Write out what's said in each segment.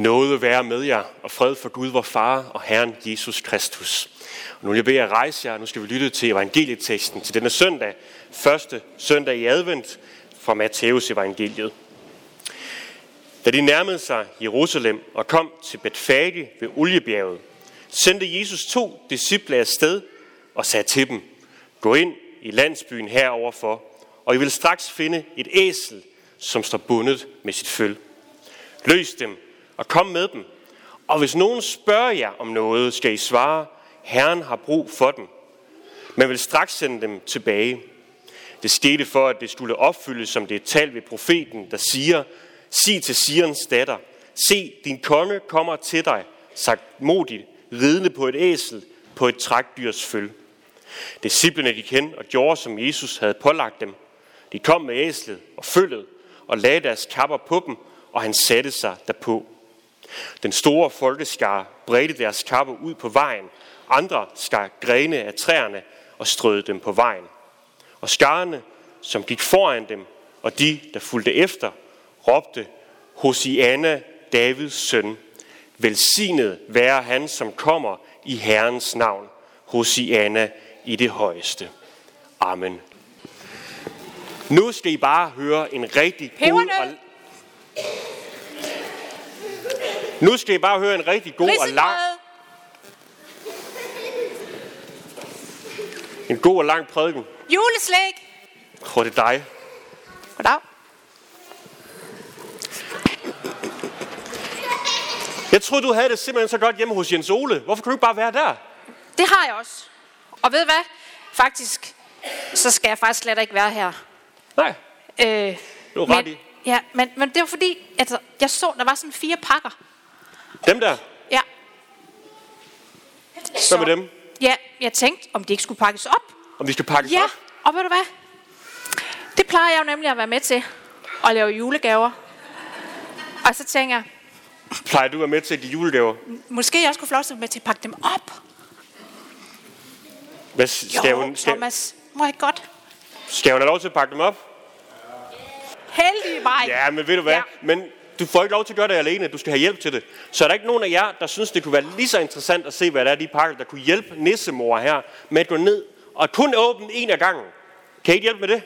Noget være med jer, og fred for Gud, vor Far og Herren Jesus Kristus. Og nu vil jeg bede jer at rejse jer, nu skal vi lytte til evangelieteksten til denne søndag, første søndag i advent fra Matteus evangeliet. Da de nærmede sig Jerusalem og kom til Betfage ved Oliebjerget, sendte Jesus to disciple afsted og sagde til dem, gå ind i landsbyen heroverfor, og I vil straks finde et æsel, som står bundet med sit føl. Løs dem og kom med dem. Og hvis nogen spørger jer om noget, skal I svare, Herren har brug for dem. Men vil straks sende dem tilbage. Det skete for, at det skulle opfyldes, som det er talt ved profeten, der siger, sig til Sirens datter, se, din konge kommer til dig, sagt modigt, ridende på et æsel, på et trækdyrs føl. Disciplene de kendte og gjorde, som Jesus havde pålagt dem. De kom med æslet og følget og lagde deres kapper på dem, og han satte sig derpå. Den store folkeskare bredte deres kapper ud på vejen. Andre skar grene af træerne og strøede dem på vejen. Og skarne, som gik foran dem, og de, der fulgte efter, råbte, Hosianna, Davids søn. Velsignet være han, som kommer i Herrens navn. Hosianna i det højeste. Amen. Nu skal I bare høre en rigtig god og... Nu skal I bare høre en rigtig god og lang... En god og lang prædiken. Juleslæg. Tror, det er dig. Goddag. Jeg troede, du havde det simpelthen så godt hjemme hos Jens Ole. Hvorfor kunne du ikke bare være der? Det har jeg også. Og ved hvad? Faktisk, så skal jeg faktisk slet ikke være her. Nej, Øh, du har ret men, i. ja, men, men det var fordi, at jeg så, der var sådan fire pakker. Dem der. Ja. Hvad med dem? Ja, jeg tænkte, om de ikke skulle pakkes op. Om de skal pakkes Ja, op? og ved du hvad? Det plejer jeg jo nemlig at være med til. At lave julegaver. Og så tænker jeg, Plejer du at være med til de julegaver? måske jeg også kunne få lov til at være med til at pakke dem op. Hvad, Jo, skal, hun, skal, Thomas, må jeg godt? skal hun have lov til at pakke dem op? Heldig mig. Ja, men ved du hvad? Ja. Men du får ikke lov til at gøre det alene. Du skal have hjælp til det. Så er der ikke nogen af jer, der synes, det kunne være lige så interessant at se, hvad der er de pakker, der kunne hjælpe nissemor her med at gå ned og kun åbne en af gangen. Kan I ikke hjælpe med det?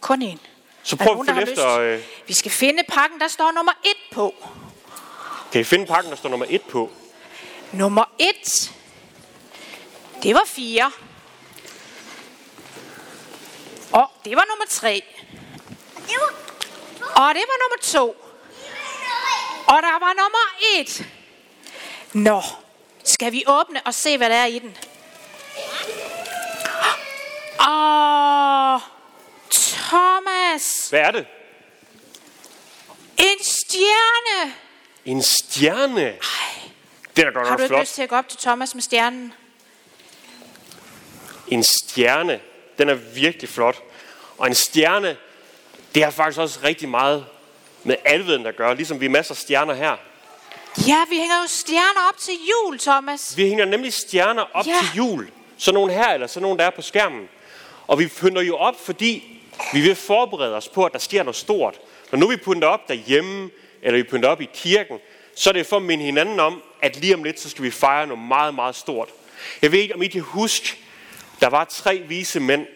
Kun en. Så prøv at har efter. Øh, Vi skal finde pakken, der står nummer et på. kan I finde pakken, der står nummer et på? Nummer et. Det var fire. Og det var nummer tre. Og det var nummer to. Og der var nummer et. Nå, skal vi åbne og se, hvad der er i den? Åh, Thomas. Hvad er det? En stjerne. En stjerne. Det er da godt Har du ikke flot. lyst til at gå op til Thomas med stjernen? En stjerne. Den er virkelig flot. Og en stjerne, det har faktisk også rigtig meget med advent at gøre, ligesom vi er masser af stjerner her. Ja, vi hænger jo stjerner op til jul, Thomas. Vi hænger nemlig stjerner op Ja. til jul. Så nogle her, eller så nogle der er på skærmen. Og vi pynter jo op, fordi vi vil forberede os på, at der sker noget stort. Når nu vi pynter op derhjemme, eller vi pynter op i kirken, så er det for at minde hinanden om, at lige om lidt, så skal vi fejre noget meget, meget stort. Jeg ved ikke, om I kan huske, der var tre vise mænd,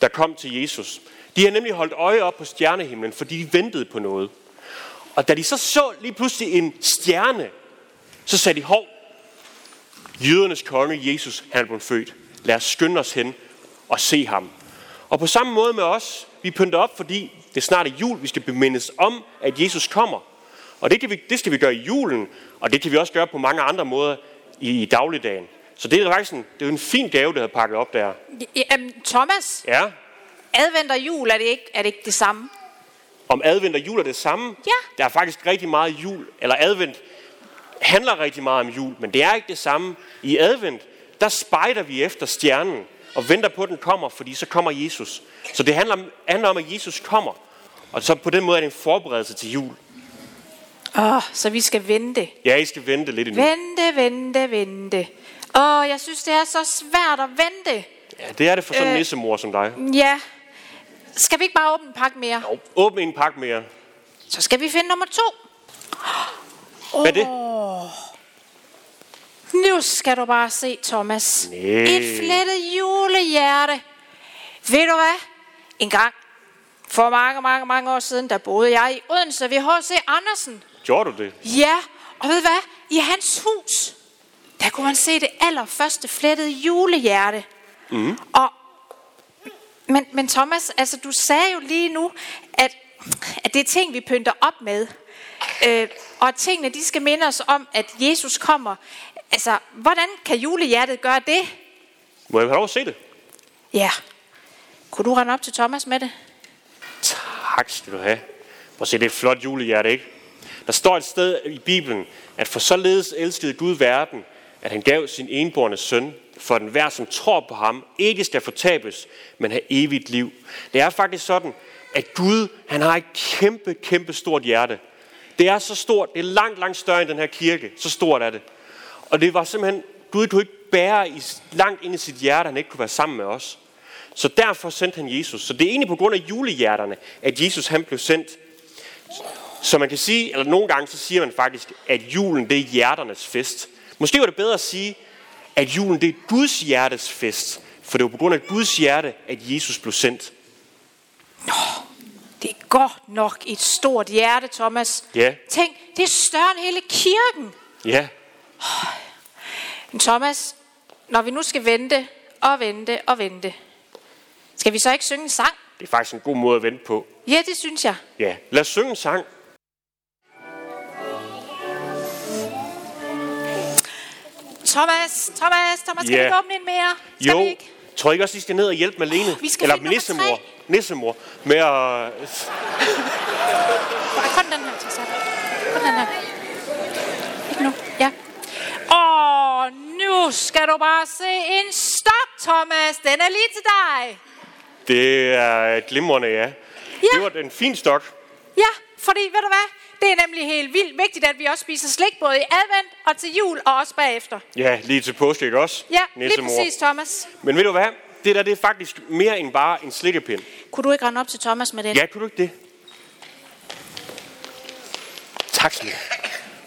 der kom til Jesus. De har nemlig holdt øje op på stjernehimlen, fordi de ventede på noget. Og da de så så lige pludselig en stjerne, så sagde de, hov, jødernes konge Jesus, han er blevet født. Lad os skynde os hen og se ham. Og på samme måde med os, vi pynter op, fordi det snart er jul, vi skal bemindes om, at Jesus kommer. Og det, kan vi, det skal vi gøre i julen, og det kan vi også gøre på mange andre måder i, i dagligdagen. Så det er faktisk en, det er en fin gave, der har pakket op der. Jamen, Thomas, Ja, advent og jul, er det ikke, er det, ikke det samme? om advent og jul er det samme. Ja. Der er faktisk rigtig meget jul, eller advent handler rigtig meget om jul, men det er ikke det samme. I advent, der spejder vi efter stjernen og venter på, at den kommer, fordi så kommer Jesus. Så det handler, om- handler om, at Jesus kommer. Og så på den måde er det en forberedelse til jul. Åh, oh, så vi skal vente. Ja, I skal vente lidt endnu. Vente, vente, vente. Åh, oh, jeg synes, det er så svært at vente. Ja, det er det for sådan en Øh. nissemor som dig. Ja. Skal vi ikke bare åbne en pakke mere? Jo, Åbn en pakke mere. Så skal vi finde nummer to. Hvad er det? Nu skal du bare se, Thomas. Næh. Et flettet julehjerte. Ved du hvad? En gang for mange, mange, mange år siden, der boede jeg i Odense ved H.C. Andersen. Gjorde du det? Ja, og ved du hvad? I hans hus, der kunne man se det allerførste flettede julehjerte. Mm. Og, men, men Thomas, altså du sagde jo lige nu, at, at det er ting, vi pynter op med. Øh, og at tingene, de skal minde os om, at Jesus kommer. Altså, hvordan kan julehjertet gøre det? Må jeg have lov at se det? Ja. Kunne du rende op til Thomas med det? Tak skal du have. Prøv at se, det er et flot julehjerte, ikke? Der står et sted i Bibelen, at for således elskede Gud verden, at han gav sin enborne søn, for den hver, som tror på ham, ikke skal fortabes, men have evigt liv. Det er faktisk sådan, at Gud, han har et kæmpe, kæmpe stort hjerte. Det er så stort, det er langt, langt større end den her kirke. Så stort er det. Og det var simpelthen, Gud kunne ikke bære i, langt ind i sit hjerte, han ikke kunne være sammen med os. Så derfor sendte han Jesus. Så det er egentlig på grund af julehjerterne, at Jesus han blev sendt. Så man kan sige, eller nogle gange så siger man faktisk, at julen det er hjerternes fest. Måske var det bedre at sige, at julen det er Guds hjertes fest. For det var på grund af Guds hjerte, at Jesus blev sendt. Det er godt nok et stort hjerte, Thomas. Ja. Tænk, det er større end hele kirken. Ja, Men Thomas, når vi nu skal vente og vente og vente, skal vi så ikke synge en sang? det er faktisk en god måde at vente på. Ja, det synes jeg. Ja, lad os synge en sang. Thomas, Thomas, Thomas, skal Ja. vi ikke åbne en mere? Skal Jo, vi ikke? tror ikke også, I skal ned og hjælpe Malene? vi skal Eller nissemor, nissemor med at... Kun den her sig. Kun den her. Ikke nu. Ja. Åh, nu skal du bare se en stok, Thomas. Den er lige til dig. Det er glimrende, ja. Ja. Det var en fin stok. Ja, fordi ved du hvad? Det er nemlig helt vildt vigtigt, at vi også spiser slik både i advent og til jul og også bagefter. Ja, lige til påske, ikke også? Ja, lige Nissemor. præcis, Thomas. Men ved du hvad? Det der, det er faktisk mere end bare en slikkepind. Kunne du ikke rende op til Thomas med den? Ja, kunne du ikke det? Tak skal du.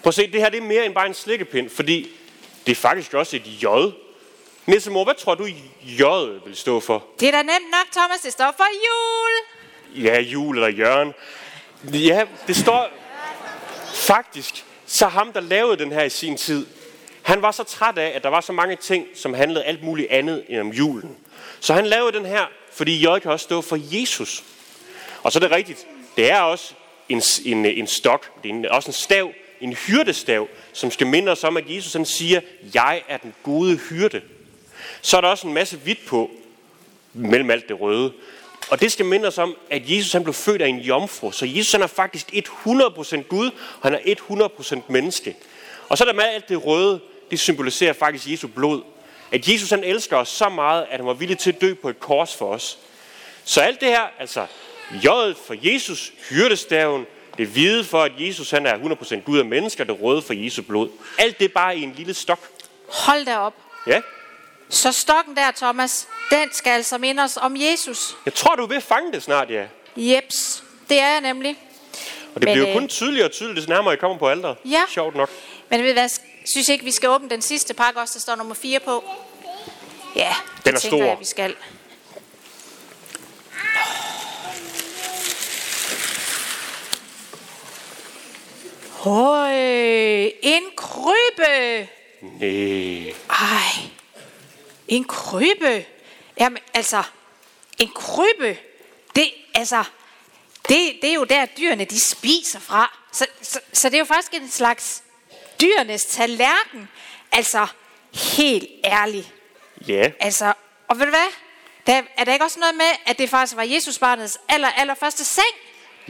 Prøv at se, det her det er mere end bare en slikkepind, fordi det er faktisk også et J. Nissemor, hvad tror du, J vil stå for? Det er da nemt nok, Thomas. Det står for jul. Ja, jul eller Jørgen. Ja, det står faktisk, så ham, der lavede den her i sin tid, han var så træt af, at der var så mange ting, som handlede alt muligt andet end om julen. Så han lavede den her, fordi J kan også stå for Jesus. Og så er det rigtigt, det er også en, en, en stok, det er en, også en stav, en hyrdestav, som skal minde os om, at Jesus han siger, jeg er den gode hyrde. Så er der også en masse hvidt på, mellem alt det røde. Og det skal minde os om, at Jesus han blev født af en jomfru. Så Jesus han er faktisk 100% Gud, og han er 100% menneske. Og så er der med alt det røde, det symboliserer faktisk Jesu blod. At Jesus han elsker os så meget, at han var villig til at dø på et kors for os. Så alt det her, altså J'et for Jesus, hyrdestaven, det hvide for, at Jesus han er 100% Gud og menneske, og det røde for Jesu blod. Alt det bare i en lille stok. Hold da op. Ja, Så stokken der, Thomas, den skal altså minde os om Jesus. jeg tror, du at fange det snart, ja. Jeps, det er jeg nemlig. Og det Men, bliver jo øh, kun tydeligere og tydeligere, des nærmere I kommer på alderet. Ja. Sjovt nok. Men ved hvad, synes ikke, vi skal åbne den sidste pakke også, der står nummer 4 på? Ja, det Den er tænker stor. jeg, vi skal. Høj, en krybbe. Nej. Ej, en krybbe. Jamen, altså, en krybbe, det, altså, det, det er jo der, dyrene de spiser fra. Så, så, så det er jo faktisk en slags dyrenes tallerken. Altså, helt ærligt. Ja, Altså, og ved du hvad? Der, er der ikke også noget med, at det faktisk var Jesusbarnets aller, aller første seng?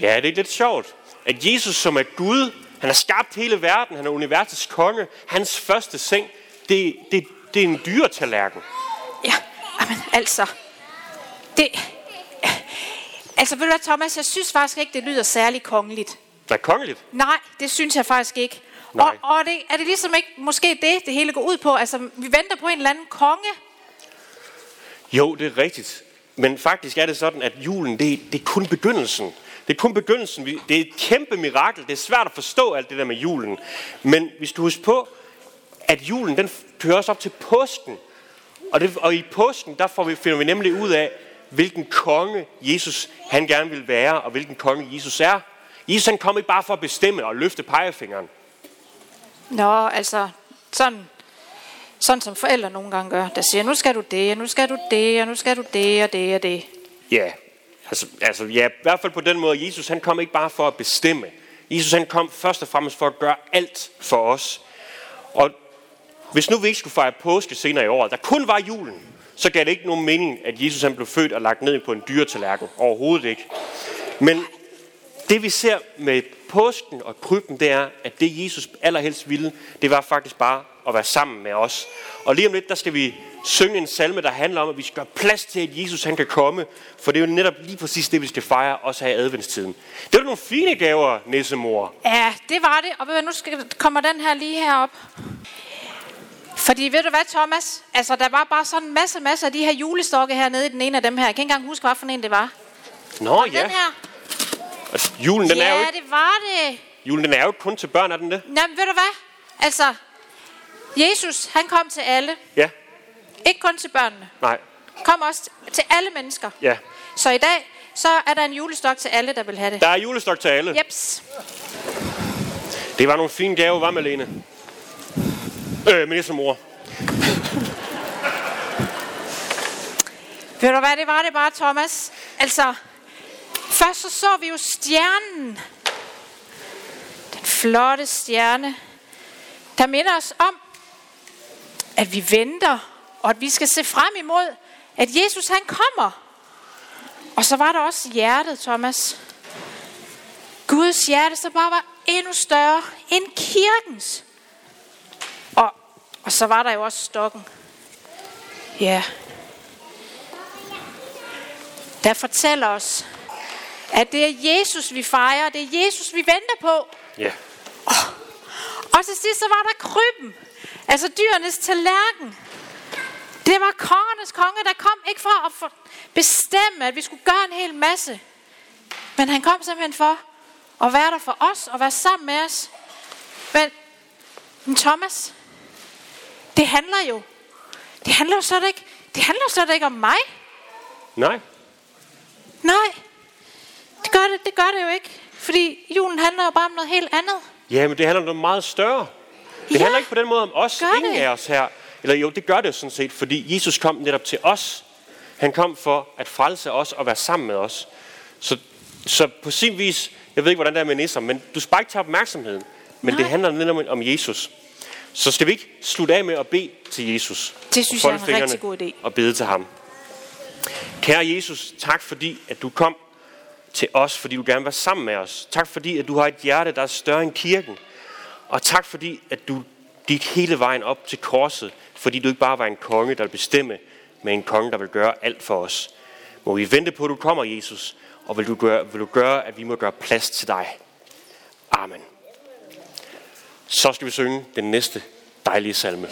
ja, det er lidt sjovt. At Jesus, som er Gud, han har skabt hele verden, han er universets konge, hans første seng, det, det, det er en dyretallerken. Ja, men altså, det... Altså, ved du hvad, Thomas, jeg synes faktisk ikke, det lyder særlig kongeligt. Er kongeligt. Nej, det synes jeg faktisk ikke. Nej. Og, og det, er det ligesom ikke måske det, det hele går ud på? Altså, vi venter på en eller anden konge. Jo, det er rigtigt. Men faktisk er det sådan, at julen, det, det er kun begyndelsen. Det er kun begyndelsen. Det er et kæmpe mirakel. Det er svært at forstå alt det der med julen. Men hvis du husker på, at julen den også op til påsken. Og, det, og i påsken, der får vi, finder vi nemlig ud af, hvilken konge Jesus han gerne vil være, og hvilken konge Jesus er. Jesus han kom ikke bare for at bestemme og løfte pegefingeren. Nå, altså, sådan, sådan som forældre nogle gange gør. Der siger, nu skal du det, og nu skal du det, og nu skal du det, og det, og det. Ja, altså, altså ja, i hvert fald på den måde, Jesus han kom ikke bare for at bestemme. Jesus han kom først og fremmest for at gøre alt for os. Og hvis nu vi ikke skulle fejre påske senere i år, der kun var julen, så gav det ikke nogen mening, at Jesus han blev født og lagt ned på en dyretallerken. Overhovedet ikke. Men det vi ser med påsken og krybben, det er, at det Jesus allerhelst ville, det var faktisk bare at være sammen med os. Og lige om lidt, der skal vi synge en salme, der handler om, at vi skal gøre plads til, at Jesus han kan komme. For det er jo netop lige præcis det, vi skal fejre, også her i adventstiden. Det var nogle fine gaver, nissemor. Ja, det var det. Og hvad, nu skal, kommer den her lige herop. Fordi ved du hvad, Thomas? Altså, der var bare sådan en masse, masse af de her julestokke hernede i den ene af dem her. Jeg kan ikke engang huske, hvad for en det var. Nå ja, Den her. altså, julen, den er jo ja, ikke, det var det. julen den er jo ikke kun til børn, er den det? Jamen, ved du hvad? Altså, Jesus, han kom til alle. Ja, Ikke kun til børnene. nej, Kom også til alle mennesker. ja. Så i dag, så er der en julestok til alle, der vil have det. Der er julestok til alle. Jeps. Det var nogle fine gaver, var Malene? Øh, men nissemor. Ved du hvad, det var det bare, Thomas. Altså, først så så vi jo stjernen. Den flotte stjerne, der minder os om, at vi venter, og at vi skal se frem imod, at Jesus han kommer. Og så var der også hjertet, Thomas. Guds hjerte, så bare var endnu større end kirkens. Og, og så var der jo også stokken. Ja, der fortæller os, at det er Jesus, vi fejrer. Det er Jesus, vi venter på. Ja. Og til sidst så var der krybben. Altså dyrenes tallerken. Det var kongernes konge, der kom ikke for at for bestemme, at vi skulle gøre en hel masse. Men han kom simpelthen for at være der for os og være sammen med os. Men Thomas, det handler jo, det handler jo slet ikke, det handler jo slet ikke om mig. Nej. Nej, det gør det, det gør det jo ikke. Fordi julen handler jo bare om noget helt andet. Ja, men det handler om noget meget større. Det Ja. handler ikke på den måde om os, ingen det? af os her. Eller jo, det gør det sådan set, fordi Jesus kom netop til os. Han kom for at frelse os og være sammen med os. Så, så på sin vis, jeg ved ikke, hvordan det er med nisser, men du bare ikke tage opmærksomheden. Men Nej. det handler netop om Jesus. Så skal vi ikke slutte af med at bede til Jesus. Det synes jeg er en rigtig god idé. Og bede til ham. Kære Jesus, tak fordi, at du kom til os, fordi du gerne vil være sammen med os. Tak fordi, at du har et hjerte, der er større end kirken. Og tak fordi, at du gik hele vejen op til korset, fordi du ikke bare var en konge, der vil bestemme, men en konge, der vil gøre alt for os. Må vi vente på, at du kommer, Jesus, og vil du gøre, vil du gøre at vi må gøre plads til dig. Amen. Så skal vi synge den næste dejlige salme.